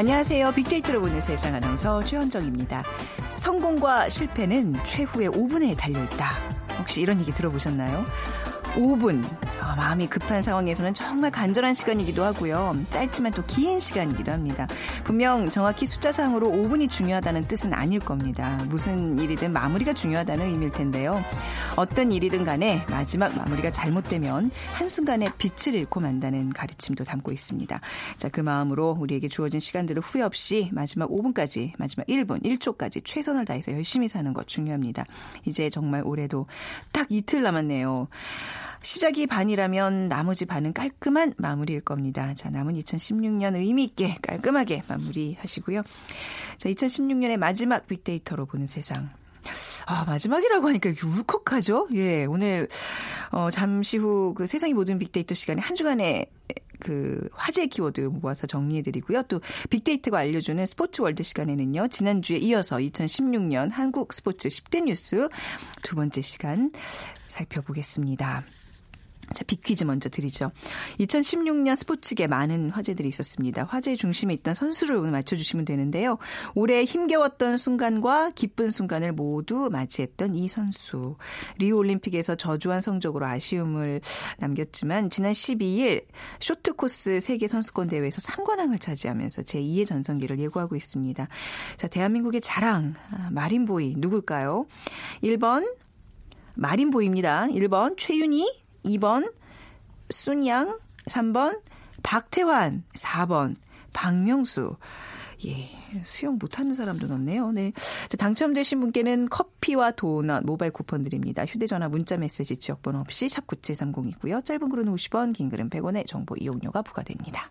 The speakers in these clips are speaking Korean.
안녕하세요. 빅데이터로 보는 세상 아나운서 최현정입니다. 성공과 실패는 최후의 5분에 달려있다. 혹시 이런 얘기 들어보셨나요? 5분. 아, 마음이 급한 상황에서는 정말 간절한 시간이기도 하고요. 짧지만 또 긴 시간이기도 합니다. 분명 정확히 숫자상으로 5분이 중요하다는 뜻은 아닐 겁니다. 무슨 일이든 마무리가 중요하다는 의미일 텐데요. 어떤 일이든 간에 마지막 마무리가 잘못되면 한순간에 빛을 잃고 만다는 가르침도 담고 있습니다. 자, 그 마음으로 우리에게 주어진 시간들을 후회 없이 마지막 5분까지, 마지막 1분, 1초까지 최선을 다해서 열심히 사는 것 중요합니다. 이제 정말 올해도 딱 이틀 남았네요. 시작이 반이라면 나머지 반은 깔끔한 마무리일 겁니다. 자, 남은 2016년 의미 있게 깔끔하게 마무리하시고요. 자, 2016년의 마지막 빅데이터로 보는 세상. 아, 마지막이라고 하니까 이렇게 울컥하죠? 예, 오늘, 어, 잠시 후 그 세상의 모든 빅데이터 시간에 한 주간의 그 화제 키워드 모아서 정리해드리고요. 또 빅데이터가 알려주는 스포츠 월드 시간에는요. 지난주에 이어서 2016년 한국 스포츠 10대 뉴스 두 번째 시간 살펴보겠습니다. 자, 빅퀴즈 먼저 드리죠. 2016년 스포츠계 많은 화제들이 있었습니다. 화제의 중심에 있던 선수를 오늘 맞춰주시면 되는데요. 올해 힘겨웠던 순간과 기쁜 순간을 모두 맞이했던 이 선수. 리우 올림픽에서 저조한 성적으로 아쉬움을 남겼지만 지난 12일 쇼트코스 세계 선수권 대회에서 3관왕을 차지하면서 제2의 전성기를 예고하고 있습니다. 자, 대한민국의 자랑 마린보이 누굴까요? 1번 마린보입니다. 1번 최윤희 2번 순양, 3번 박태환, 4번 박명수. 예, 수영 못하는 사람도 넣네요. 네. 당첨되신 분께는 커피와 도넛 모바일 쿠폰 드립니다. 휴대전화 문자 메시지 지역번호 없이 샵 9730이고요. 짧은 글은 50원, 긴 글은 100원의 정보 이용료가 부과됩니다.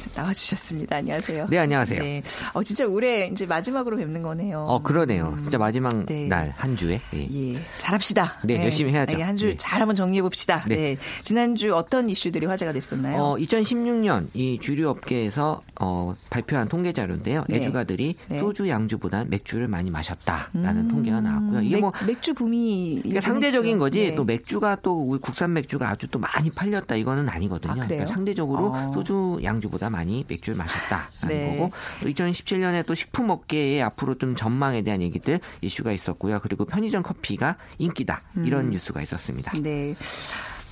나와주셨습니다. 안녕하세요. 네, 안녕하세요. 네. 어, 진짜 올해 이제 마지막으로 뵙는 거네요. 어, 그러네요. 음, 진짜 마지막 네. 날, 한 주에. 예. 예, 잘합시다. 네, 열심히 해야죠. 한주 네. 잘 한번 정리해 봅시다. 네. 네. 지난주 어떤 이슈들이 화제가 됐었나요? 어, 2016년 이 주류 업계에서 어, 발표한 통계 자료인데요. 네. 애주가들이 네. 소주 양주보다는 맥주를 많이 마셨다라는 음, 통계가 나왔고요. 이게 맥, 뭐 맥주 붐이 그러니까 상대적인 거지 네. 또 맥주가 또 우리 국산 맥주가 아주 또 많이 팔렸다 이거는 아니거든요. 아? 그러니까 상대적으로 어. 소주 양주보다 많이 맥주를 마셨다라는 네. 거고 또 2017년에 또 식품 업계의 앞으로 좀 전망에 대한 얘기들 이슈가 있었고요. 그리고 편의점 커피가 인기다 이런 음. 뉴스가 있었습니다. 네.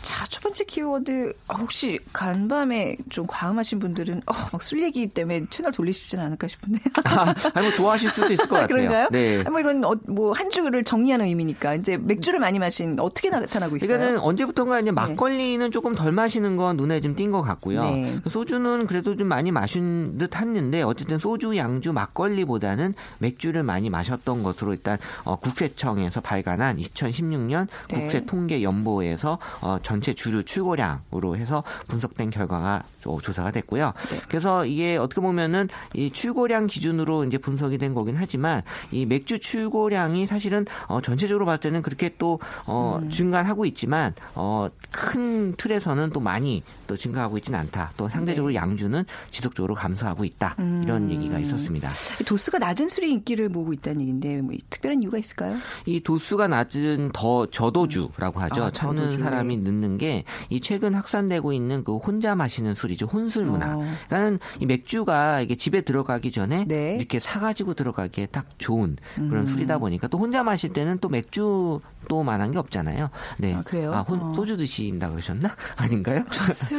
자, 첫 번째 키워드 아, 혹시 간밤에 좀 과음하신 분들은 어, 막술 얘기 때문에 채널 돌리시진 않을까 싶은데. 아, 아니 뭐 좋아하실 수도 있을 것 같아요. 그런가요? 네. 아, 뭐 이건 어, 뭐한 주를 정리하는 의미니까 이제 맥주를 많이 마신 어떻게 나타나고 있어요? 이거는 언제부턴가 이제 막걸리는 조금 덜 마시는 건 눈에 좀 띈 것 같고요. 네. 소주는 그래도 좀 많이 마신 듯 했는데 어쨌든 소주, 양주, 막걸리보다는 맥주를 많이 마셨던 것으로 일단 어, 국세청에서 발간한 2016년 네. 국세 통계 연보에서 어, 전체 주류 출고량으로 해서 분석된 결과가 어, 조사가 됐고요. 네. 그래서 이게 어떻게 보면은 이 출고량 기준으로 이제 분석이 된 거긴 하지만 이 맥주 출고량이 사실은 어, 전체적으로 봤을 때는 그렇게 또 어, 음. 증가하고 있지만 어, 큰 틀에서는 또 많이 또 증가하고 있지는 않다. 또 상대적으로 양주는 지속적으로 감소하고 있다. 이런 음. 얘기가 있었습니다. 도수가 낮은 술이 인기를 모으고 있다는 얘기인데 뭐 특별한 이유가 있을까요? 이 도수가 낮은 더 저도주라고 하죠. 아, 찾는 저도주. 사람이 는 있는 게 이 최근 확산되고 있는 그 혼자 마시는 술이죠. 혼술 문화. 어. 그러니까는 이 맥주가 이게 집에 들어가기 전에 네. 이렇게 사가지고 들어가기에 딱 좋은 그런 음. 술이다 보니까 또 혼자 마실 때는 또 맥주 또 만한 게 없잖아요. 네. 아, 그래요? 혼- 어. 소주 드신다 그러셨나? 아닌가요?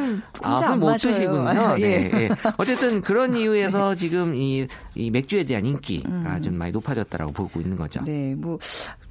술 아, 혼자 술안못 마셔요. 드시군요. 아, 네. 예. 예. 어쨌든 그런 이유에서 지금 이, 이 맥주에 대한 인기가 좀 많이 높아졌다라고 보고 있는 거죠. 음. 네, 뭐,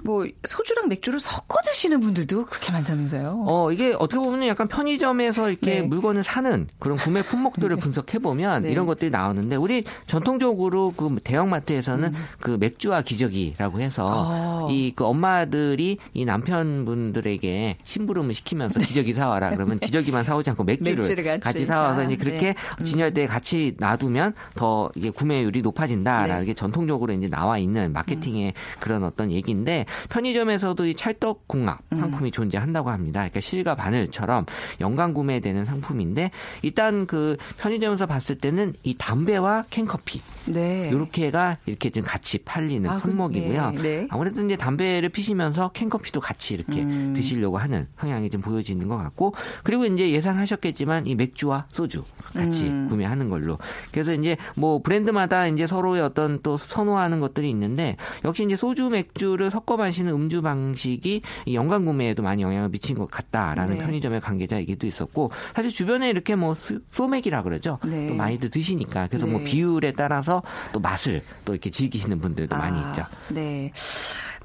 뭐, 소주랑 맥주를 섞어 드시는 분들도 그렇게 많다면서요. 어, 이게 어떻게 보면 약간 편의점에서 이렇게 네. 물건을 사는 그런 구매 품목들을 분석해 보면 네. 이런 것들이 나오는데 우리 전통적으로 그 대형마트에서는 그 맥주와 기저귀라고 해서 음. 아. 이그 엄마들이 이 남편분들에게 심부름을 시키면서 기저귀 사와라 그러면 기저귀만 사오지 않고 맥주를, 맥주를 같이. 사와서 아, 이제 그렇게 네. 진열대에 같이 놔두면 더 이게 구매율이 높아진다라는 네. 음. 게 전통적으로 이제 나와 있는 마케팅의 그런 어떤 얘기인데 편의점에서도 이 찰떡궁합 음. 상품이 존재한다고 합니다. 그러니까 실과 바늘처럼 연간 구매되는 상품인데 일단 그 편의점에서 봤을 때는 이 담배와 캔커피 네. 요렇게가 이렇게 좀 같이 팔리는 아, 그- 품목이고요. 네, 네. 아무래도 이제 담배를 피시면서 캔커피도 같이 이렇게 음. 드시려고 하는 성향이 좀 보여지는 것 같고 그리고 이제 예상하셨겠지만 이 맥주와 소주 같이 음. 구매하는 걸로 그래서 이제 뭐 브랜드마다 이제 서로의 어떤 또 선호하는 것들이 있는데 역시 이제 소주 맥주를 섞어 마시는 음주 방식이 이 연간 구매에도 많이 영향을 미친 것 같다라는 네. 편의점의 관계자 얘기도 있었고 사실 주변에 이렇게 뭐 수- 소맥이라 그러죠 네. 또 많이들 드시니까 그래서 뭐 네. 비율에 따라서 또 맛을 또 이렇게 즐기시는 분들도 많이 아, 있죠. 네.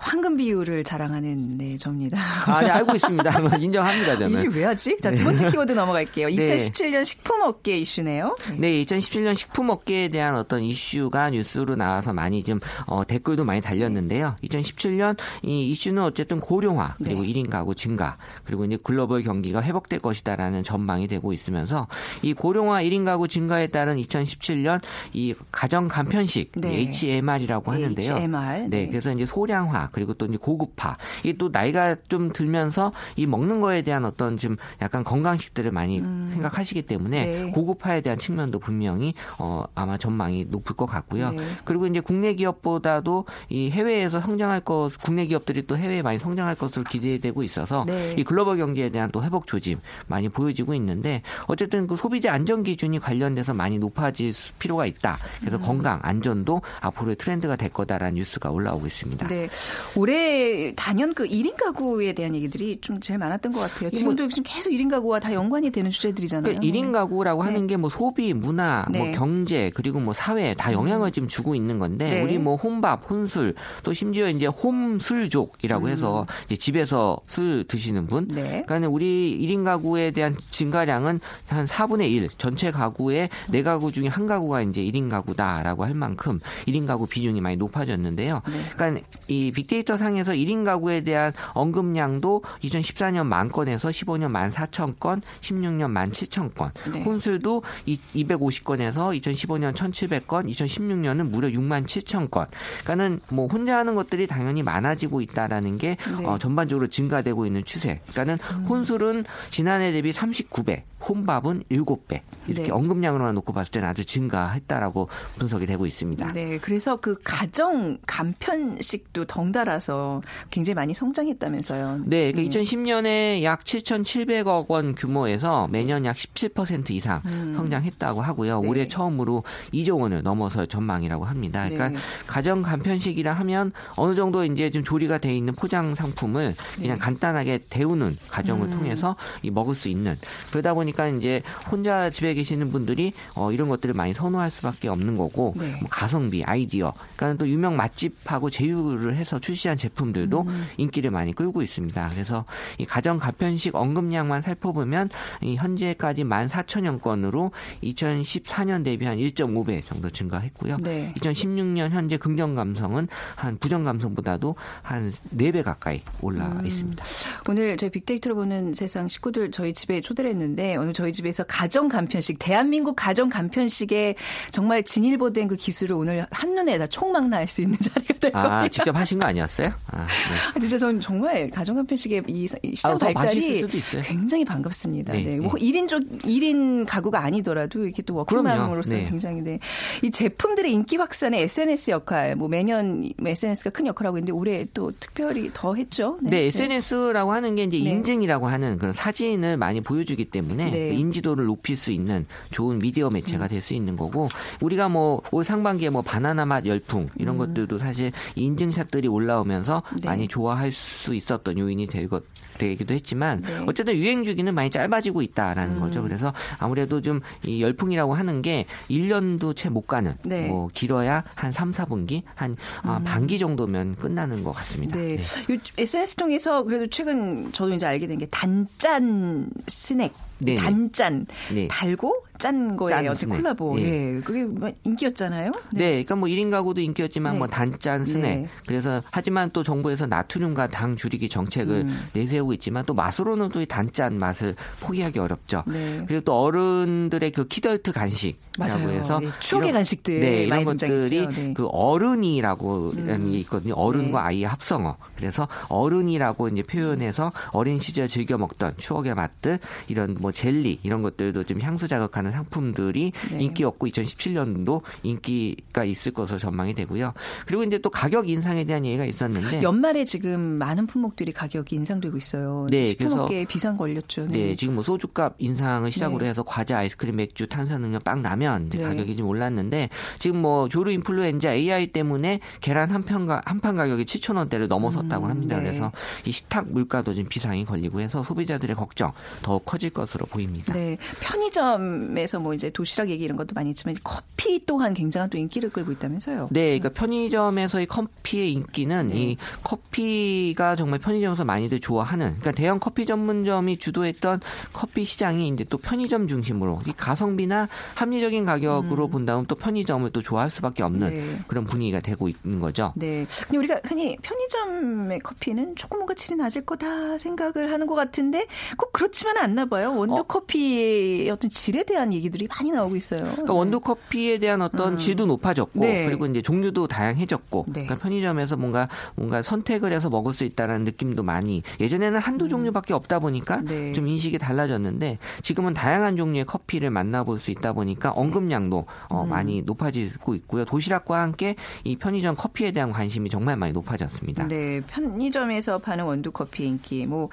황금 비율을 자랑하는 네, 접니다. 아, 네, 알고 있습니다. 뭐 인정합니다, 저는. 이게 왜 하지? 자, 두 번째 키워드 넘어갈게요. 네. 2017년 식품업계 이슈네요. 네, 2017년 식품 업계에 대한 어떤 이슈가 뉴스로 나와서 많이 좀 어, 댓글도 많이 달렸는데요. 2017년 이 이슈는 어쨌든 고령화 그리고 네. 1인 가구 증가 그리고 이제 글로벌 경기가 회복될 것이다라는 전망이 되고 있으면서 이 고령화 1인 가구 증가에 따른 2017년 이 가정 간편식 네. HMR이라고 하는데요. HMR. 네, 그래서 이제 소량화 그리고 또 이제 고급화 이게 또 나이가 좀 들면서 이 먹는 거에 대한 어떤 좀 약간 건강식들을 많이 생각하시기 때문에 네. 고급화에 대한 측면도 분명히 어 아마 전망이 높을 것 같고요. 네. 그리고 이제 국내 기업보다도 이 해외에서 성장할 것 국내 기업들이 또 해외에 많이 성장할 것으로 기대되고 있어서 네. 이 글로벌 경제에 대한 또 회복 조짐 많이 보여지고 있는데 어쨌든 그 소비자 안전 기준이 관련돼서 많이 높아질 수- 필요가 있다. 그래서 음. 건강 안전도 앞으로의 트렌드가 될 거다라는 뉴스가 올라오고 있습니다. 네. 올해 단연 그 1인 가구에 대한 얘기들이 좀 제일 많았던 것 같아요. 지금도 지금 계속 1인 가구와 다 연관이 되는 주제들이잖아요. 그러니까 1인 가구라고 네. 하는 게 뭐 소비, 문화, 네. 음. 뭐 경제, 그리고 뭐 사회 다 영향을 지금 주고 있는 건데 네. 우리 뭐 혼밥, 혼술, 또 심지어 이제 홈술족이라고 해서 이제 집에서 술 드시는 분. 음. 네. 그러니까 우리 1인 가구에 대한 증가량은 한 4분의 1 전체 가구의 네 가구 중에 한 가구가 이제 1인 가구다라고 할 만큼 1인 가구 비중이 많이 높아졌는데요. 네. 그러니까 이 빅 데이터 상에서 1인 가구에 대한 언급량도 2014년 만 건에서 15년 만 4천 건, 16년 만 7천 건. 네. 혼술도 250건에서 2015년 1,700건, 2016년은 무려 6만 7천 건. 그러니까는 뭐 혼자 하는 것들이 당연히 많아지고 있다라는 게 네. 어, 전반적으로 증가되고 있는 추세. 그러니까는 음. 혼술은 지난해 대비 39배, 혼밥은 7배. 이렇게 네. 언급량으로만 놓고 봤을 때는 아주 증가했다라고 분석이 되고 있습니다. 네, 그래서 그 가정 간편식도 덩 달아서 굉장히 많이 성장했다면서요. 네, 그 2010년에 약 7,700억 원 규모에서 매년 약 17% 이상 성장했다고 하고요. 음. 네. 올해 처음으로 2조 원을 넘어설 전망이라고 합니다. 그러니까 네. 가정 간편식이라 하면 어느 정도 이제 좀 조리가 돼 있는 포장 상품을 그냥 네. 간단하게 데우는 과정을 음. 통해서 이 먹을 수 있는 그러다 보니까 이제 혼자 집에 계시는 분들이 어, 이런 것들을 많이 선호할 수밖에 없는 거고 네. 뭐 가성비, 아이디어, 그러니까 또 유명 맛집하고 제휴를 해서 출시한 제품들도 음. 인기를 많이 끌고 있습니다. 그래서 이 가정 가편식 언급량만 살펴보면 이 현재까지 14,000여 건으로 2014년 대비 한 1.5배 정도 증가했고요. 네. 2016년 현재 긍정 감성은 한 부정 감성보다도 한 4배 가까이 올라 있습니다. 오늘 저희 빅데이터로 보는 세상 식구들 저희 집에 초대를 했는데 오늘 저희 집에서 가정 간편식 대한민국 가정 간편식에 정말 진일보된 그 기술을 오늘 한눈에 다 총망라할 수 있는 자리가 될 아, 겁니다. 직접 하신 거 아니 었어요? 아, 네. 아, 진짜 저는 정말 가정간편식의 이, 이 시장 아, 발달이. 굉장히 반갑습니다. 네. 네, 뭐 네. 1인 쪽 1인 가구가 아니더라도 이렇게 또 워크맘으로서. 네. 굉장히 네. 이 제품들의 인기 확산에 SNS 역할, 뭐 매년 SNS가 큰 역할을 하고 있는데 올해 또 특별히 더 했죠. 네, SNS라고 하는 게 이제 네. 인증이라고 하는 그런 사진을 많이 보여주기 때문에 네. 음. 인지도를 높일 수 있는 좋은 미디어 매체가 될 수 있는 거고 우리가 뭐 올 상반기에 뭐 바나나 맛 열풍 이런 것들도 사실 인증샷들이 올라 오면서 음. 네. 많이 좋아할 수 있었던 요인이 될 것. 되기도 했지만 네. 음. 어쨌든 유행 주기는 많이 짧아지고 있다라는 거죠. 그래서 아무래도 좀 이 열풍이라고 하는 게 1년도 채 못 가는 네. 음. 뭐 길어야 한 3, 4분기 한 아, 반기 정도면 끝나는 것 같습니다. 네. 네. 요 SNS 통해서 그래도 최근 저도 이제 알게 된 게 단짠 스낵. 네네. 단짠. 네. 달고 짠 거의 짠 어떤 스낵. 예. 예. 예. 그게 뭐 인기였잖아요. 네, 그러니까 뭐 1인 가구도 인기였지만 네. 뭐 단짠 스낵. 네. 그래서 하지만 또 정부에서 나트륨과 당 줄이기 정책을 음. 내세우고 있지만 또 맛으로는 또 이 단짠 맛을 포기하기 어렵죠. 네. 그리고 또 어른들의 그 키덜트 간식이라고 맞아요. 해서 네, 추억의 이런- 간식들 네, 이런 것들이. 네. 그 어른이라고 게 있거든요. 어른과 네. 아이의 합성어. 그래서 어른이라고 이제 표현해서 어린 시절 즐겨 먹던 추억의 맛들 이런 뭐 젤리 이런 것들도 좀 향수 자극하는 상품들이 네. 인기였고 2017년도 인기가 있을 것으로 전망이 되고요. 그리고 이제 또 가격 인상에 대한 얘기가 있었는데 연말에 지금 많은 품목들이 가격이 인상되고 있어요. 네, 식품업계에 비상 걸렸죠. 네, 지금 뭐 소주값 인상을 시작으로 네. 해서 과자, 아이스크림, 맥주, 탄산음료, 빵, 라면 이제 네. 가격이 좀 올랐는데 지금 뭐 조류 인플루엔자 AI 때문에 계란 한편한판 가격이 7천 원대를 넘어섰다고 음, 합니다. 네. 그래서 이 식탁 물가도 좀 비상이 걸리고 해서 소비자들의 걱정 더 커질 것으로 보입니다. 네, 편의점 에서 뭐 이제 도시락 얘기 이런 것도 많이 있지만 커피 또한 굉장한 또 인기를 끌고 있다면서요. 네, 그러니까 편의점에서의 커피의 인기는 네. 이 커피가 정말 편의점에서 많이들 좋아하는, 그러니까 대형 커피 전문점이 주도했던 커피 시장이 이제 또 편의점 중심으로 이 가성비나 합리적인 가격으로 본다면 또 편의점을 또 좋아할 수밖에 없는 음. 네. 그런 분위기가 되고 있는 거죠. 네. 근데 우리가 흔히 편의점의 커피는 조금 뭔가 질이 낮을 거다 생각을 하는 것 같은데 꼭 그렇지만은 않나 봐요. 원두 어. 커피의 어떤 질에 대한 얘기들이 많이 나오고 있어요. 그러니까 원두 커피에 대한 어떤 질도 높아졌고 네. 그리고 이제 종류도 다양해졌고 네. 그러니까 편의점에서 뭔가 뭔가 선택을 해서 먹을 수 있다는 느낌도 많이 예전에는 한두 종류밖에 없다 보니까 네. 좀 인식이 달라졌는데 지금은 다양한 종류의 커피를 만나볼 수 있다 보니까 언급량도 어, 많이 높아지고 있고요 도시락과 함께 이 편의점 커피에 대한 관심이 정말 많이 높아졌습니다. 네, 편의점에서 파는 원두 커피 인기 뭐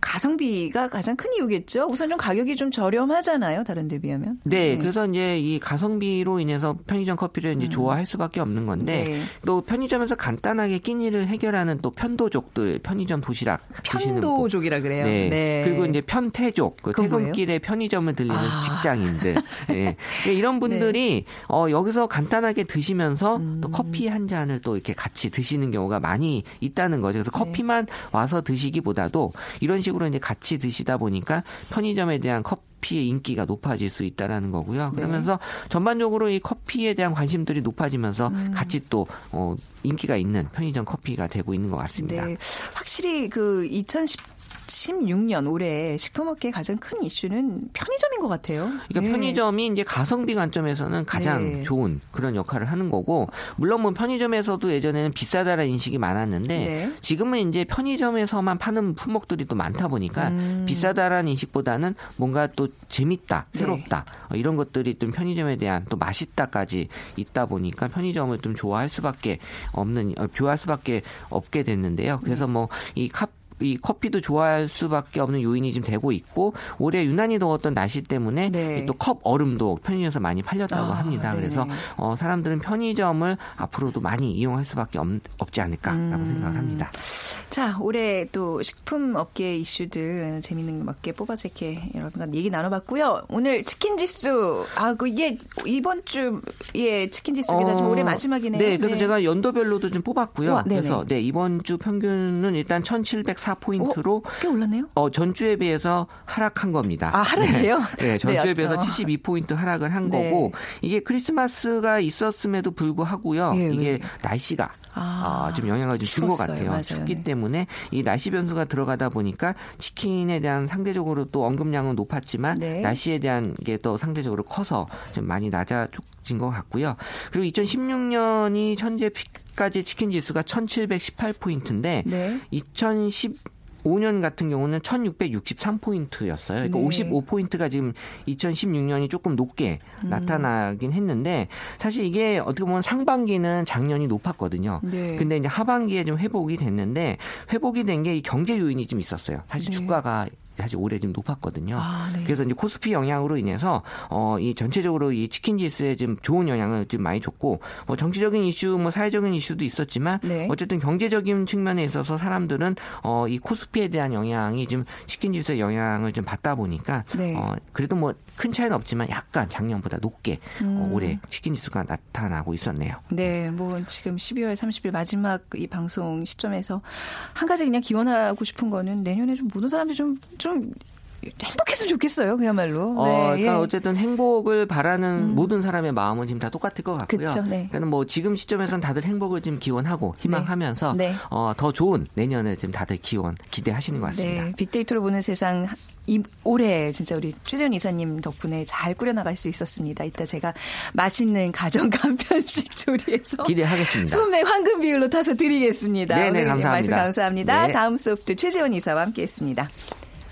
가성비가 가장 큰 이유겠죠. 우선 좀 가격이 좀 저렴하잖아요. 다른 데 비하면. 네, 그래서 이제 이 가성비로 인해서 편의점 커피를 이제 좋아할 수밖에 없는 건데 네. 또 편의점에서 간단하게 끼니를 해결하는 또 편도족들 편의점 도시락. 편도족이라 그래요. 네. 그리고 이제 편태족, 그? 퇴근길에 편의점을 들리는 아. 직장인들. 네. 그러니까 이런 분들이 어, 여기서 간단하게 드시면서 음. 또 커피 한 잔을 또 이렇게 같이 드시는 경우가 많이 있다는 거죠. 그래서 커피만 와서 드시기보다도 이런 식으로 이제 같이 드시다 보니까 편의점에 대한 커피의 인기가 높아질 수 있다라는 거고요. 네. 그러면서 전반적으로 이 커피에 대한 관심들이 높아지면서 음. 같이 또 어, 인기가 있는 편의점 커피가 되고 있는 것 같습니다. 네. 확실히 그 2010. 16년 올해 식품업계의 가장 큰 이슈는 편의점인 것 같아요. 그러니까 네. 편의점이 이제 가성비 관점에서는 가장 네. 좋은 그런 역할을 하는 거고 물론 뭐 편의점에서도 예전에는 비싸다라는 인식이 많았는데 네. 지금은 이제 편의점에서만 파는 품목들이 또 많다 보니까 음. 비싸다라는 인식보다는 뭔가 또 재밌다, 네. 새롭다 어, 이런 것들이 좀 편의점에 대한 또 맛있다까지 있다 보니까 편의점을 좀 좋아할 수밖에 없는 어, 좋아할 수밖에 없게 됐는데요. 그래서 네. 뭐이 컵 이 커피도 좋아할 수밖에 없는 요인이 지금 되고 있고 올해 유난히 더웠던 날씨 때문에 네. 또컵 얼음도 편의점에서 많이 팔렸다고 아, 합니다. 네네. 그래서 어, 사람들은 편의점을 앞으로도 많이 이용할 수밖에 없, 지 않을까라고 음. 생각을 합니다. 자, 올해 또 식품 업계 이슈들 재밌는 것몇개 뽑아서 이렇게 여러분과 얘기 나눠봤고요. 오늘 치킨 지수, 아, 그 이게 이번 주에 치킨 지수입니다. 지금 올해 마지막이네요. 네, 그래서 제가 연도별로도 좀 뽑았고요. 우와. 그래서 네 이번 주 평균은 일단 1,704포인트로 꽤 올랐네요. 어, 전주에 비해서 하락한 겁니다. 아, 하락이에요? 네, 네, 전주에 네, 비해서 어. 72포인트 하락을 한 네. 거고 이게 크리스마스가 있었음에도 불구하고요. 예, 이게 왜? 날씨가 아, 아, 좀 영향을 좀 준 것. 같아요. 맞아요. 춥기 네. 때문에 때문에 이 날씨 변수가 들어가다 보니까 치킨에 대한 상대적으로 또 언급량은 높았지만 네. 날씨에 대한 게 또 상대적으로 커서 좀 많이 낮아 진것 같고요. 그리고 2016년이 현재 피까지 치킨 지수가 1,718포인트인데 네. 2015년 같은 경우는 1663포인트였어요. 그러니까 네. 55포인트가 지금 2016년이 조금 높게 음. 나타나긴 했는데 사실 이게 어떻게 보면 상반기는 작년이 높았거든요. 네. 근데 이제 하반기에 좀 회복이 됐는데 회복이 된게이 경제 요인이 좀 있었어요. 사실 네. 주가가 사실 올해 좀 높았거든요. 아, 네. 그래서 이제 코스피 영향으로 인해서 어 이 전체적으로 이 치킨 지수에 좀 좋은 영향을 좀 많이 줬고 뭐 정치적인 이슈 뭐 사회적인 이슈도 있었지만 네. 어쨌든 경제적인 측면에 있어서 사람들은 어 이 코스피에 대한 영향이 좀 치킨 지수의 영향을 좀 받다 보니까 네. 어 그래도 뭐 큰 차이는 없지만 약간 작년보다 높게 음. 어, 올해 치킨 지수가 나타나고 있었네요. 네, 뭐 지금 12월 30일 마지막 이 방송 시점에서 한 가지 그냥 기원하고 싶은 거는 내년에 좀 모든 사람들이 좀 좀 행복했으면 좋겠어요. 그야말로. 어, 네, 그러니까 예. 음. 어쨌든 행복을 바라는 모든 사람의 마음은 지금 다 똑같을 것 같고요. 그쵸, 네. 그러니까 뭐 지금 시점에서는 다들 행복을 지금 기원하고 희망하면서 네. 어, 더 좋은 내년을 지금 다들 기원 기대하시는 것 같습니다. 네, 빅데이터로 보는 세상 이 올해 진짜 우리 최재현 이사님 덕분에 잘 꾸려나갈 수 있었습니다. 이따 제가 맛있는 가정 간편식 조리해서 기대하겠습니다. 소매 황금 비율로 타서 드리겠습니다. 네네, 감사합니다. 말씀 감사합니다. 네. 다음 소프트 최재원 이사와 함께했습니다.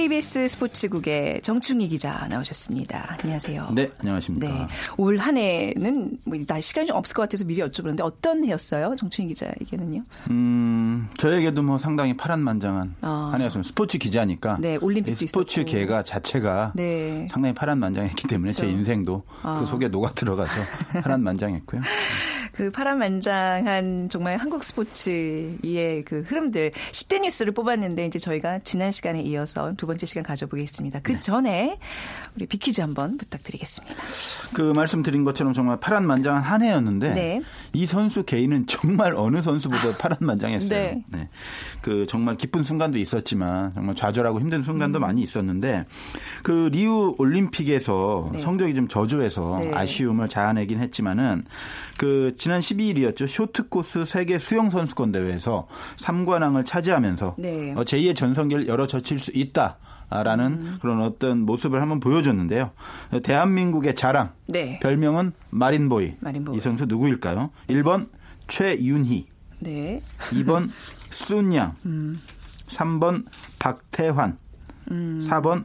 KBS 스포츠국의 정충희 기자 나오셨습니다. 안녕하세요. 네, 안녕하십니까. 네. 올 한 해는 뭐나 시간이 좀 없을 것 같아서 미리 여쭤보는데 어떤 해였어요? 정충희 기자에게는요? 음, 저에게도 뭐 상당히 파란만장한 아. 한 해였습니다. 스포츠 기자니까. 네, 올림픽도 이 스포츠 있었고. 계가 자체가 네. 상당히 파란만장했기 때문에 제 그렇죠. 인생도 아. 그 속에 녹아 들어가서 파란만장했고요. 그 파란만장한 정말 한국 스포츠의 그 흐름들 10대 뉴스를 뽑았는데 이제 저희가 지난 시간에 이어서 두 번째 시간 가져보겠습니다. 네. 그 전에 우리 빅퀴즈 한번 부탁드리겠습니다. 그 말씀드린 것처럼 정말 파란만장한 한 해였는데 네. 이 선수 개인은 정말 어느 선수보다 파란만장했어요. 네. 네. 그 정말 기쁜 순간도 있었지만 정말 좌절하고 힘든 음. 순간도 많이 있었는데 그 리우 올림픽에서 네. 성적이 좀 저조해서 네. 아쉬움을 자아내긴 했지만은 그 지난 12일이었죠. 쇼트코스 세계 수영 선수권 대회에서 3관왕을 차지하면서 네. 어, 제2의 전성기를 열어젖힐 수 있다. 라는 음. 그런 어떤 모습을 한번 보여줬는데요. 대한민국의 자랑. 네. 별명은 마린보이. 마린보이. 이 선수 누구일까요? 1번 최윤희, 네. 2번 순양, 음. 3번 박태환, 4번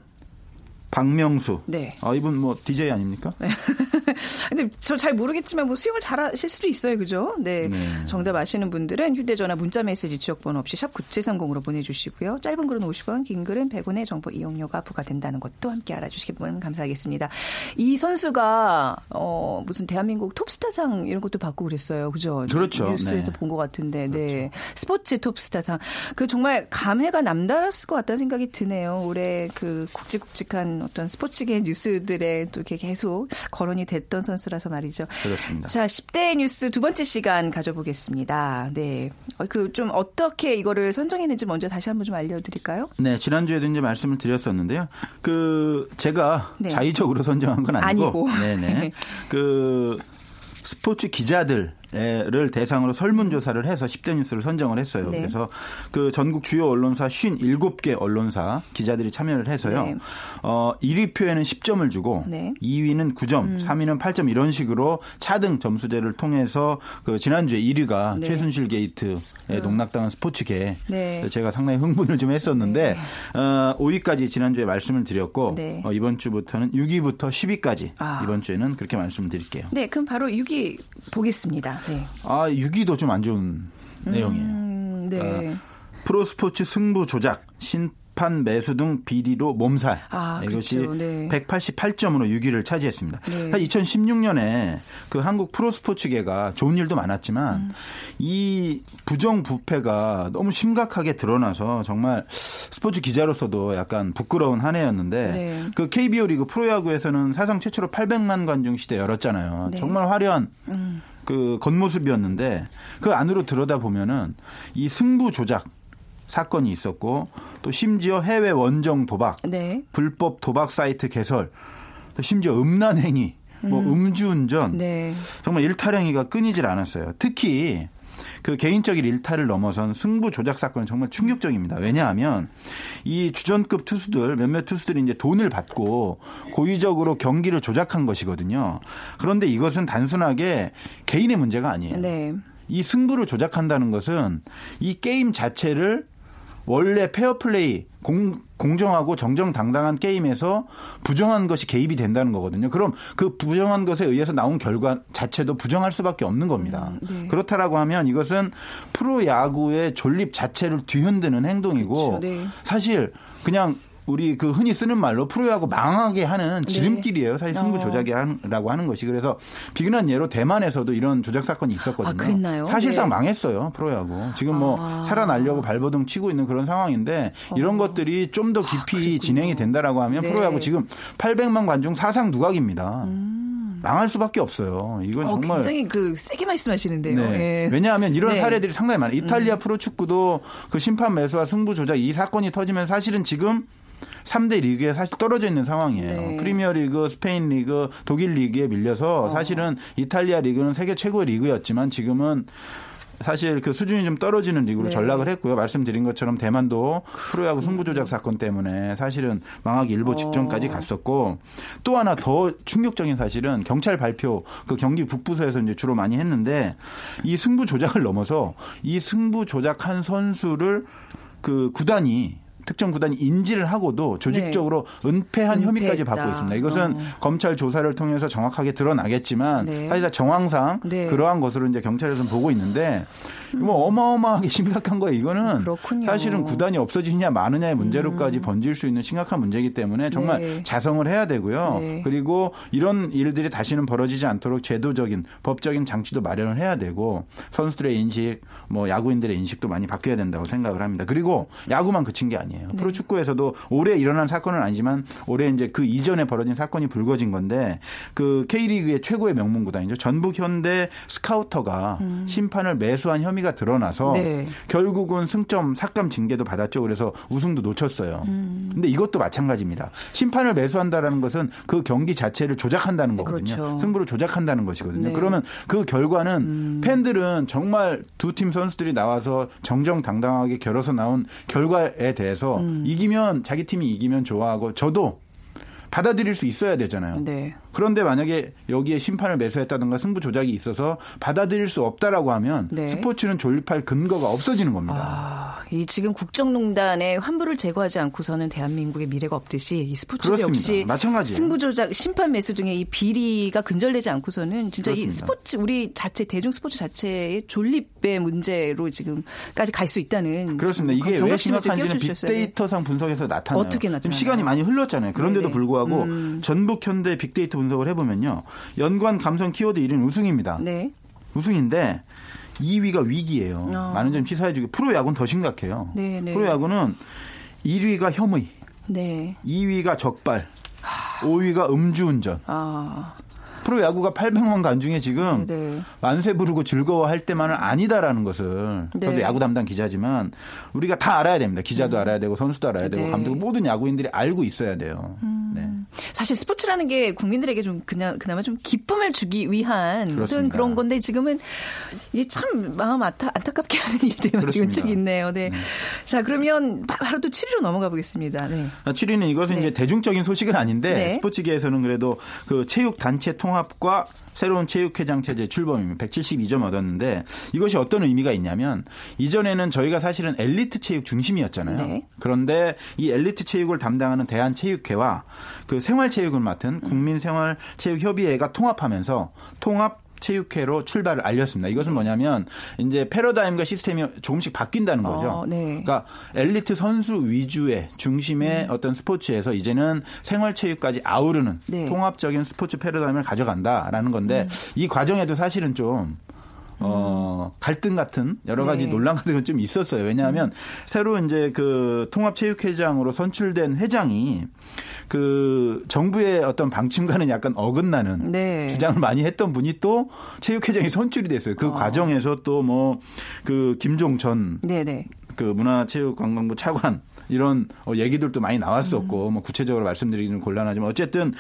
박명수. 네. 아, 이분 뭐 DJ 아닙니까? 근데 저 잘 모르겠지만 뭐 수영을 잘 하실 수도 있어요. 그죠? 네. 네. 정답 아시는 분들은 휴대 전화 문자 메시지 지역 번호 없이 샵 9730으로 보내 주시고요. 짧은 글은 50원, 긴 글은 100원의 정보 이용료가 부과된다는 것도 함께 알아 주시면 감사하겠습니다. 이 선수가 어 무슨 대한민국 톱스타상 이런 것도 받고 그랬어요. 그죠? 그렇죠. 뉴스에서 네. 본것 같은데. 네. 스포츠 톱스타상. 그 정말 감회가 남달랐을 것 같다는 생각이 드네요. 올해 그 굵직굵직한 어떤 스포츠계 뉴스들에 또 이렇게 계속 거론이 됐던 선수라서 말이죠. 그렇습니다. 자, 10대 뉴스 두 번째 시간 가져보겠습니다. 네. 그 좀 어떻게 이거를 선정했는지 먼저 다시 한번 좀 알려드릴까요? 네, 지난주에도 이제 말씀을 드렸었는데요. 그, 제가 네. 자의적으로 선정한 건 아니고. 아니고. 네네. 그, 스포츠 기자들, 를 대상으로 설문조사를 해서 10대 뉴스를 선정을 했어요. 네. 그래서 그 전국 주요 언론사 57개 언론사 기자들이 참여를 해서요. 네. 어, 1위 표에는 10점을 주고 네. 2위는 9점, 3위는 8점 이런 식으로 차등 점수제를 통해서 그 지난주에 1위가 네. 최순실 게이트에 농락당한 스포츠계 네. 제가 상당히 흥분을 좀 했었는데 어, 5위까지 지난주에 말씀을 드렸고 네. 어, 이번 주부터는 6위부터 10위까지 아. 이번 주에는 그렇게 말씀을 드릴게요. 네, 그럼 바로 6위 보겠습니다. 네. 아 6위도 좀 안 좋은 내용이에요. 음, 네. 프로스포츠 승부 조작, 심판 매수 등 비리로 몸살. 아, 이것이 그렇죠. 네. 188점으로 6위를 차지했습니다. 네. 2016년에 그 한국 프로스포츠계가 좋은 일도 많았지만 음. 이 부정 부패가 너무 심각하게 드러나서 정말 스포츠 기자로서도 약간 부끄러운 한 해였는데 네. 그 KBO 리그 프로야구에서는 사상 최초로 800만 관중 시대 열었잖아요. 네. 정말 화려한 음. 그 겉모습이었는데 그 안으로 들여다 보면은 이 승부 조작 사건이 있었고 또 심지어 해외 원정 도박, 네. 불법 도박 사이트 개설, 또 심지어 음란 행위, 뭐 음 주운전, 네. 정말 일탈 행위가 끊이질 않았어요. 특히 그 개인적인 일탈을 넘어선 승부 조작 사건은 정말 충격적입니다. 왜냐하면 이 주전급 투수들 몇몇 투수들이 이제 돈을 받고 고의적으로 경기를 조작한 것이거든요. 그런데 이것은 단순하게 개인의 문제가 아니에요. 네. 이 승부를 조작한다는 것은 이 게임 자체를 원래 페어플레이 공, 공정하고 정정당당한 게임에서 부정한 것이 개입이 된다는 거거든요. 그럼 그 부정한 것에 의해서 나온 결과 자체도 부정할 수밖에 없는 겁니다. 네. 그렇다라고 하면 이것은 프로 야구의 존립 자체를 뒤흔드는 행동이고 그렇죠. 네. 사실 그냥 우리 그 흔히 쓰는 말로 프로야구 망하게 하는 지름길이에요. 사실 승부 어. 조작이라고 하는 것이 그래서 비근한 예로 대만에서도 이런 조작 사건이 있었거든요. 아, 그랬나요? 사실상 네. 망했어요 프로야구. 지금 뭐 아. 살아나려고 발버둥 치고 있는 그런 상황인데 이런 것들이 좀 더 깊이 진행이 된다라고 하면 어. 네. 프로야구 지금 800만 관중 사상 누각입니다. 망할 수밖에 없어요. 이건 어, 정말 굉장히 그 세게 말씀하시는데요. 네. 예. 왜냐하면 이런 네. 사례들이 상당히 많아요. 이탈리아 프로 축구도 그 심판 매수와 승부 조작 이 사건이 터지면 사실은 지금 3대 리그에 사실 떨어져 있는 상황이에요. 네. 프리미어 리그, 스페인 리그, 독일 리그에 밀려서 사실은 이탈리아 리그는 세계 최고의 리그였지만 지금은 사실 그 수준이 좀 떨어지는 리그로 네. 전락을 했고요. 말씀드린 것처럼 대만도 프로야구 승부 조작 사건 때문에 사실은 망하기 일보 직전까지 어. 갔었고 또 하나 더 충격적인 사실은 경찰 발표 그 경기 북부서에서 이제 주로 많이 했는데 이 승부 조작을 넘어서 이 승부 조작한 선수를 그 구단이 특정 구단이 인지를 하고도 조직적으로 은폐한 혐의까지 은폐했다. 받고 있습니다. 이것은 어. 검찰 조사를 통해서 정확하게 드러나겠지만 네. 사실 정황상 네. 그러한 것으로 이제 경찰에서는 보고 있는데 뭐 어마어마하게 심각한 거예요. 이거는 그렇군요. 사실은 구단이 없어지느냐 마느냐의 문제로까지 번질 수 있는 심각한 문제이기 때문에 정말 네. 자성을 해야 되고요. 네. 그리고 이런 일들이 다시는 벌어지지 않도록 제도적인 법적인 장치도 마련을 해야 되고 선수들의 인식, 뭐 야구인들의 인식도 많이 바뀌어야 된다고 생각을 합니다. 그리고 야구만 그친 게 아니에요. 네. 프로축구에서도 올해 일어난 사건은 아니지만 올해 이제 그 이전에 벌어진 사건이 불거진 건데 그 K리그의 최고의 명문 구단이죠. 전북 현대 스카우터가 심판을 매수한 혐의 가 드러나서 음. 네. 결국은 승점 삭감 징계도 받았죠. 그래서 우승도 놓쳤어요. 음. 근데 이것도 마찬가지입니다. 심판을 매수한다라는 것은 그 경기 자체를 조작한다는 거거든요. 그렇죠. 승부를 조작한다는 것이거든요. 네. 음. 그러면 그 결과는 팬들은 정말 두 팀 선수들이 나와서 정정당당하게 겨뤄서 나온 결과에 대해서 음. 이기면 자기 팀이 이기면 좋아하고 저도 받아들일 수 있어야 되잖아요. 네. 그런데 만약에 여기에 심판을 매수했다든가 승부 조작이 있어서 받아들일 수 없다라고 하면 네. 스포츠는 존립할 근거가 없어지는 겁니다. 아, 이 지금 국정농단의 환부를 제거하지 않고서는 대한민국의 미래가 없듯이 이 그렇습니다. 역시 마찬가지예요. 승부 조작, 심판 매수 등의 이 비리가 근절되지 않고서는 진짜 이 그렇습니다. 스포츠 우리 자체 대중 스포츠 자체의 존립의 문제로 지금까지 갈 수 있다는 그렇습니다. 이게 왜 심각한지는. 빅데이터상 분석에서 나타나요. 어떻게 나타나요? 지금 시간이 많이 흘렀잖아요. 그런데도 네네. 불구하고 음. 전북 현대 빅데이터 분석을 해보면요. 연관 감성 키워드 1위는 우승입니다. 네. 우승인데 2위가 위기예요. 어. 많은 점 시사해주고 프로야구는 더 심각해요. 네 네. 프로야구는 1위가 혐의, 네. 2위가 적발, 5위가 음주운전. 아, 프로야구가 800만 관 중에 지금 네. 만세 부르고 즐거워할 때만은 아니다라는 것을 네. 저도 야구 담당 기자지만 우리가 다 알아야 됩니다. 기자도 알아야 되고 선수도 알아야 되고 네. 음. 감독 모든 야구인들이 알고 있어야 돼요. 네. 사실 스포츠라는 게 국민들에게 좀 그냥 그나마 좀 기쁨을 주기 위한 어떤. 그런 건데 지금은 이게 참 마음 안타, 안타깝게 하는 일들만 지금. 쭉 있네요. 네. 자 그러면 바- 바로 또 7위로 넘어가 보겠습니다. 네. 7위는 이것은 네. 이제 대중적인 소식은 아닌데 네. 스포츠계에서는 그래도 그 체육 단체 통합 과 새로운 체육회장 체제 출범입니다. 172점 얻었는데 이것이 어떤 의미가 있냐면 이전에는 저희가 사실은 엘리트 체육 중심이었잖아요. 네. 그런데 이 엘리트 체육을 담당하는 대한체육회와 그 생활체육을 맡은 국민생활체육협의회가 통합하면서 통합 체육회로 출발을 알렸습니다. 이것은 뭐냐면 이제 패러다임과 시스템이 조금씩 바뀐다는 거죠. 어, 네. 그러니까 엘리트 선수 위주의 중심의 어떤 스포츠에서 이제는 생활체육까지 아우르는 네. 통합적인 스포츠 패러다임을 가져간다라는 건데 이 과정에도 사실은 좀 어, 갈등 같은 여러 가지 네. 논란 같은 건 좀 있었어요. 왜냐하면 새로 이제 그 통합체육회장으로 선출된 회장이 그 정부의 어떤 방침과는 약간 어긋나는 네. 주장을 많이 했던 분이 또 체육회장이 선출이 됐어요. 그 과정에서 또 뭐 그 김종 전 네네. 그 문화체육관광부 차관 이런 어, 얘기들도 많이 나왔었고 음. 뭐 구체적으로 말씀드리기는 곤란하지만 어쨌든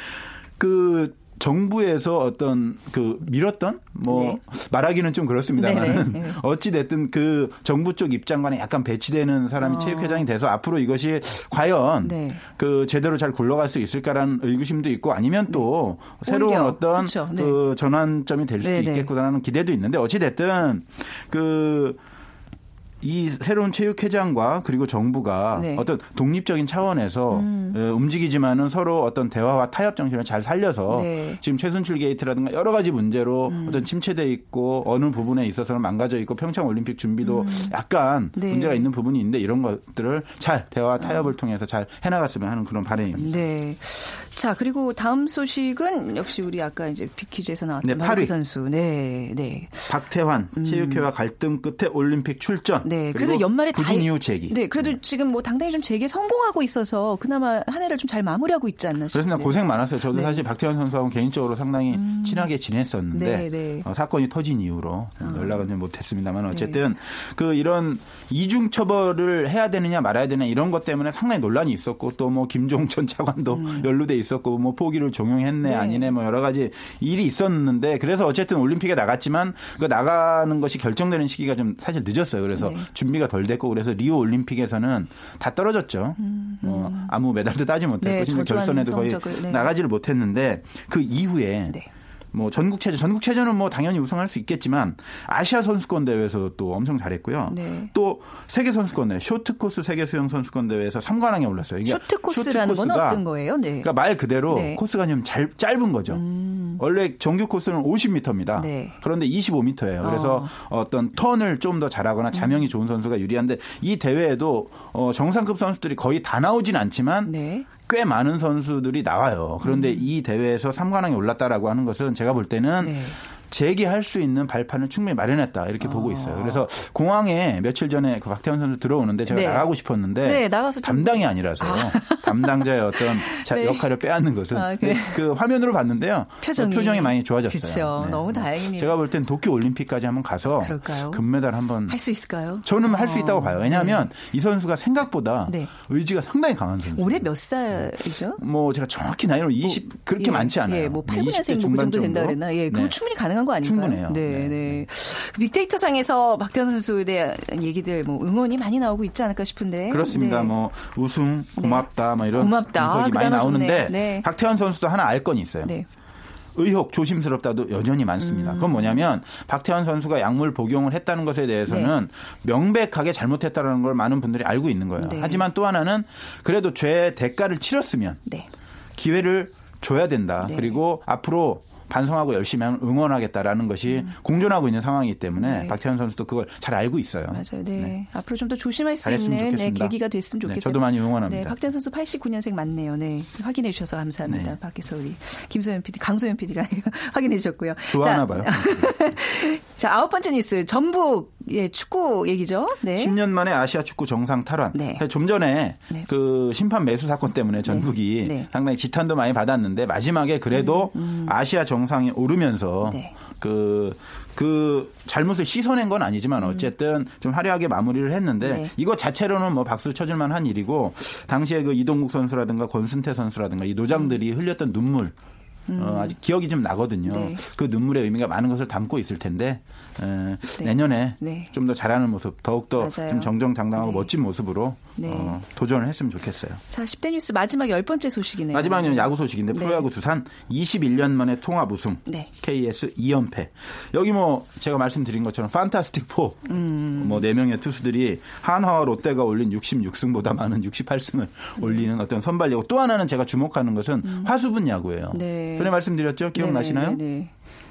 그 정부에서 어떤 그 밀었던 뭐 네. 말하기는 좀 그렇습니다만 네네. 네. 어찌 됐든 그 정부 쪽 입장과는 약간 배치되는 사람이 체육회장이 돼서 앞으로 이것이 과연 어. 네. 그 제대로 잘 굴러갈 수 있을까라는 의구심도 있고 아니면 또 새로운 오히려. 어떤 그렇죠. 네. 그 전환점이 될 수도. 있겠구나라는 기대도 있는데 어찌 됐든 그 이 새로운 체육회장과 그리고 정부가 네. 음. 어떤 독립적인 차원에서 어, 움직이지만은 서로 어떤 대화와 타협 정신을 잘 살려서 네. 음. 지금 최순실 게이트라든가 여러 가지 문제로 어떤 침체돼 있고 어느 부분에 있어서는 망가져 있고 평창 올림픽 준비도 약간 네. 문제가 있는 부분이 있는데 이런 것들을 잘 대화와 타협을 통해서 잘 해나갔으면 하는 그런 바람입니다. 네. 자, 그리고 다음 소식은 역시 우리 아까 이제 비퀴즈에서 나왔던 네, 마르크 팔위. 선수. 네, 네. 박태환 체육회와 갈등 끝에 올림픽 출전. 음. 네. 그래도 연말에 다. 부진 이후 재기. 네, 그래도 지금 뭐 당당히 좀 재개 성공하고 있어서 그나마 한 해를 좀 잘 마무리하고 있지 않나 싶어요. 그렇습니다. 고생 많았어요. 저도 네. 음. 사실 박태환 선수하고 개인적으로 상당히 친하게 지냈었는데 네, 네. 어, 사건이 터진 이후로 연락은 좀 못했습니다만 어쨌든 그 이런 이중 처벌을 해야 되느냐 말아야 되느냐 이런 것 때문에 상당히 논란이 있었고 또 뭐 김종천 차관도 연루돼 있었고 뭐 포기를 종용했네 음. 네. 아니네 뭐 여러 가지 일이 있었는데 그래서 어쨌든 올림픽에 나갔지만 그 나가는 것이 결정되는 시기가 좀 사실 늦었어요. 그래서 네. 준비가 덜 됐고 그래서 리오 올림픽에서는 다 떨어졌죠. 어, 아무 메달도 따지 못했고 음, 네, 결선에도 거의 네. 나가지를 못했는데 그 이후에 네. 뭐 전국체전, 전국체전은 뭐 당연히 우승할 수 있겠지만 아시아 선수권 대회에서 또 엄청 잘했고요. 네. 또 세계 선수권 대회, 쇼트코스 세계 수영 선수권 대회에서 3관왕에 올랐어요. 이게 쇼트 코스라는 건 어떤 거예요? 네. 그러니까 말 그대로 네. 음. 코스가 좀 잘, 짧은 거죠. 원래 정규 코스는 50m입니다. 네. 그런데 25m예요. 그래서 어. 떤 턴을 좀 더 잘하거나 음. 자명이 좋은 선수가 유리한데 이 대회에도 어, 정상급 선수들이 거의 다 나오진 않지만 네. 꽤 많은 선수들이 나와요. 그런데 이 대회에서 3관왕에 올랐다라고 하는 것은 제가 볼 때는 네. 재기할 수 있는 발판을 충분히 마련했다 이렇게 보고 있어요. 그래서 공항에 며칠 전에 그 박태환 선수 들어오는데 제가 네. 나가고 싶었는데 네, 나가서 좀- 담당이 아니라서 담당자의 어떤 자- 네. 역할을 빼앗는 것은 아, 그래요? 그 화면으로 봤는데요. 표정이. 표정이 많이 좋아졌어요. 그쵸. 너무 다행입니다. 제가 볼 땐 도쿄 올림픽까지 한번 가서 그럴까요? 금메달 한번 할 수 있을까요? 저는 할수 어, 있다고 봐요. 왜냐하면 이 선수가 생각보다 네. 의지가 상당히 강한 선수. 올해 몇 살이죠? 뭐 제가 정확히 나이로 20 그렇게 예, 많지 않아요. 예, 뭐 네, 8, 9년생 20대 뭐그 중반 정도 된다 그랬나? 예, 그럼 네. 충분히 가능한 거 아닌가요? 충분해요. 네, 네. 네. 빅데이터 상에서 박태환 선수에 대한 얘기들 뭐 응원이 많이 나오고 있지 않을까 싶은데. 그렇습니다. 네. 뭐 우승 고맙다 뭐 이런 고맙다. 분석이 아, 그 많이 나오는데. 네. 박태환 선수도 하나 알 건이 있어요. 네. 의혹 조심스럽다도 여전히 음. 많습니다. 그건 뭐냐면 박태환 선수가 약물 복용을 했다는 것에 대해서는 명백하게 잘못했다는 걸 많은 분들이 알고 있는 거예요. 네. 하지만 또 하나는 그래도 죄의 대가를 치렀으면 네. 기회를 줘야 된다. 네. 그리고 앞으로 반성하고 열심히 하면 응원하겠다라는 것이 공존하고 있는 상황이기 때문에 음. 네. 박태환 선수도 그걸 잘 알고 있어요. 맞아요. 네. 앞으로 좀 더 조심할 수 있는 네. 계기가 됐으면 네, 좋겠어요. 저도 많이 응원합니다. 네, 박태환 선수 89년생 맞네요. 네. 확인해 주셔서 감사합니다. 네. 밖에서 우리 김소연 PD, 강소연 PD가 확인해 주셨고요. 좋아하나 자, 봐요. 자, 아홉 번째 뉴스. 전북 예, 축구 얘기죠. 네. 10년 만에 아시아 축구 정상 탈환. 네. 좀 전에 네. 그 심판 매수 사건 때문에 전북이 네. 상당히 지탄도 많이 받았는데 마지막에 그래도 아시아 정상에 오르면서 음, 네. 그, 그 잘못을 씻어낸 건 아니지만 어쨌든 좀 화려하게 마무리를 했는데 음. 네. 이거 자체로는 뭐 박수 쳐줄 만한 일이고 당시에 그 이동국 선수라든가 권순태 선수라든가 이 노장들이 흘렸던 눈물 어, 아직 기억이 좀 나거든요. 음. 네. 그 눈물의 의미가 많은 것을 담고 있을 텐데 에, 내년에 네. 좀더 잘하는 모습, 더욱더. 좀 정정당당하고 네. 멋진 모습으로 네. 어, 도전을 했으면 좋겠어요. 자, 10대 뉴스 마지막 열 번째 소식이네요. 마지막은 야구 소식인데 네. 프로야구 두산 21년 만에 통합 우승. 네. KS 2연패. 여기 뭐 제가 말씀드린 것처럼 판타스틱 4. 음. 뭐네 명의 투수들이 한화와 롯데가 올린 66승보다 많은 68승을 올리는 어떤 선발 야구. 또 하나는 제가 주목하는 것은 화수분 야구예요. 음. 네. 전에 말씀드렸죠? 기억나시나요? 네네, 네네.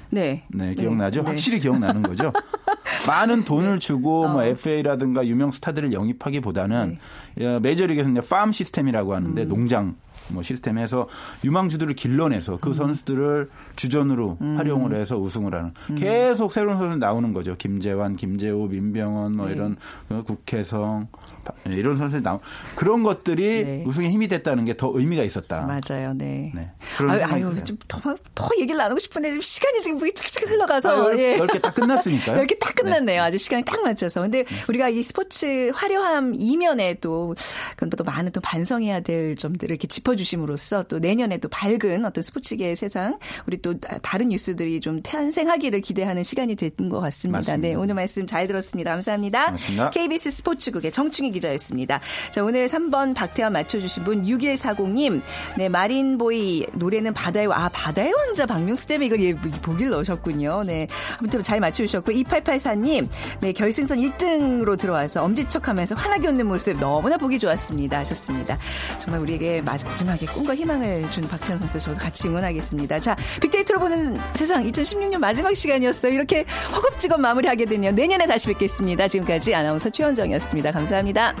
네. 네, 기억나죠? 네. 확실히 기억나는 거죠. 많은 돈을 주고 뭐 어. FA라든가 유명 스타들을 영입하기보다는 네. 어, 메이저리그에서 이제 팜 시스템이라고 음. 하는데 농장 뭐 시스템에서 유망주들을 길러내서 음. 그 선수들을 주전으로 활용을 해서 우승을 하는 음. 계속 새로운 선수 나오는 거죠. 김재환, 김재호, 민병헌 뭐 네. 이런 어, 국혜성 바- 이런 선수들이 나오 그런 것들이 네. 우승에 힘이 됐다는 게 더 의미가 있었다. 맞아요, 네. 네. 그런 아유, 아유 들어요. 좀 더, 더 얘기를 나누고 싶은데 지금 시간이 지금 무게 착착 흘러가서 아, 열- 예. 다 끝났으니까요. 이렇게 딱 끝났네요. 아주 시간이 딱 맞춰서. 근데 우리가 이 스포츠 화려함 이면에 또, 그건 또 많은 또 반성해야 될 점들을 이렇게 짚어주심으로써 또 내년에 또 밝은 어떤 스포츠계의 세상, 우리 또 다른 뉴스들이 좀 탄생하기를 기대하는 시간이 된 것 같습니다. 맞습니다. 네, 오늘 말씀 잘 들었습니다. 감사합니다. 고맙습니다. KBS 스포츠국의 정충희 기자였습니다. 자, 오늘 3번 박태환 맞춰주신 분 6140님. 네, 마린보이 노래는 바다의, 와- 아, 바다의 왕자 박명수 때문에 이걸 예, 보기를 넣으셨군요. 네. 아무튼 잘 맞춰주셨고, 2884님. 네, 결승선 1등으로 들어와서 엄지척 하면서 환하게 웃는 모습 너무나 보기 좋았습니다. 하셨습니다. 정말 우리에게 마지막에 꿈과 희망을 준 박태환 선수 저도 같이 응원하겠습니다. 자, 빅데이터로 보는 세상 2016년 마지막 시간이었어요. 이렇게 허겁지겁 마무리하게 되네요. 내년에 다시 뵙겠습니다. 지금까지 아나운서 최현정이었습니다. 감사합니다. Yeah.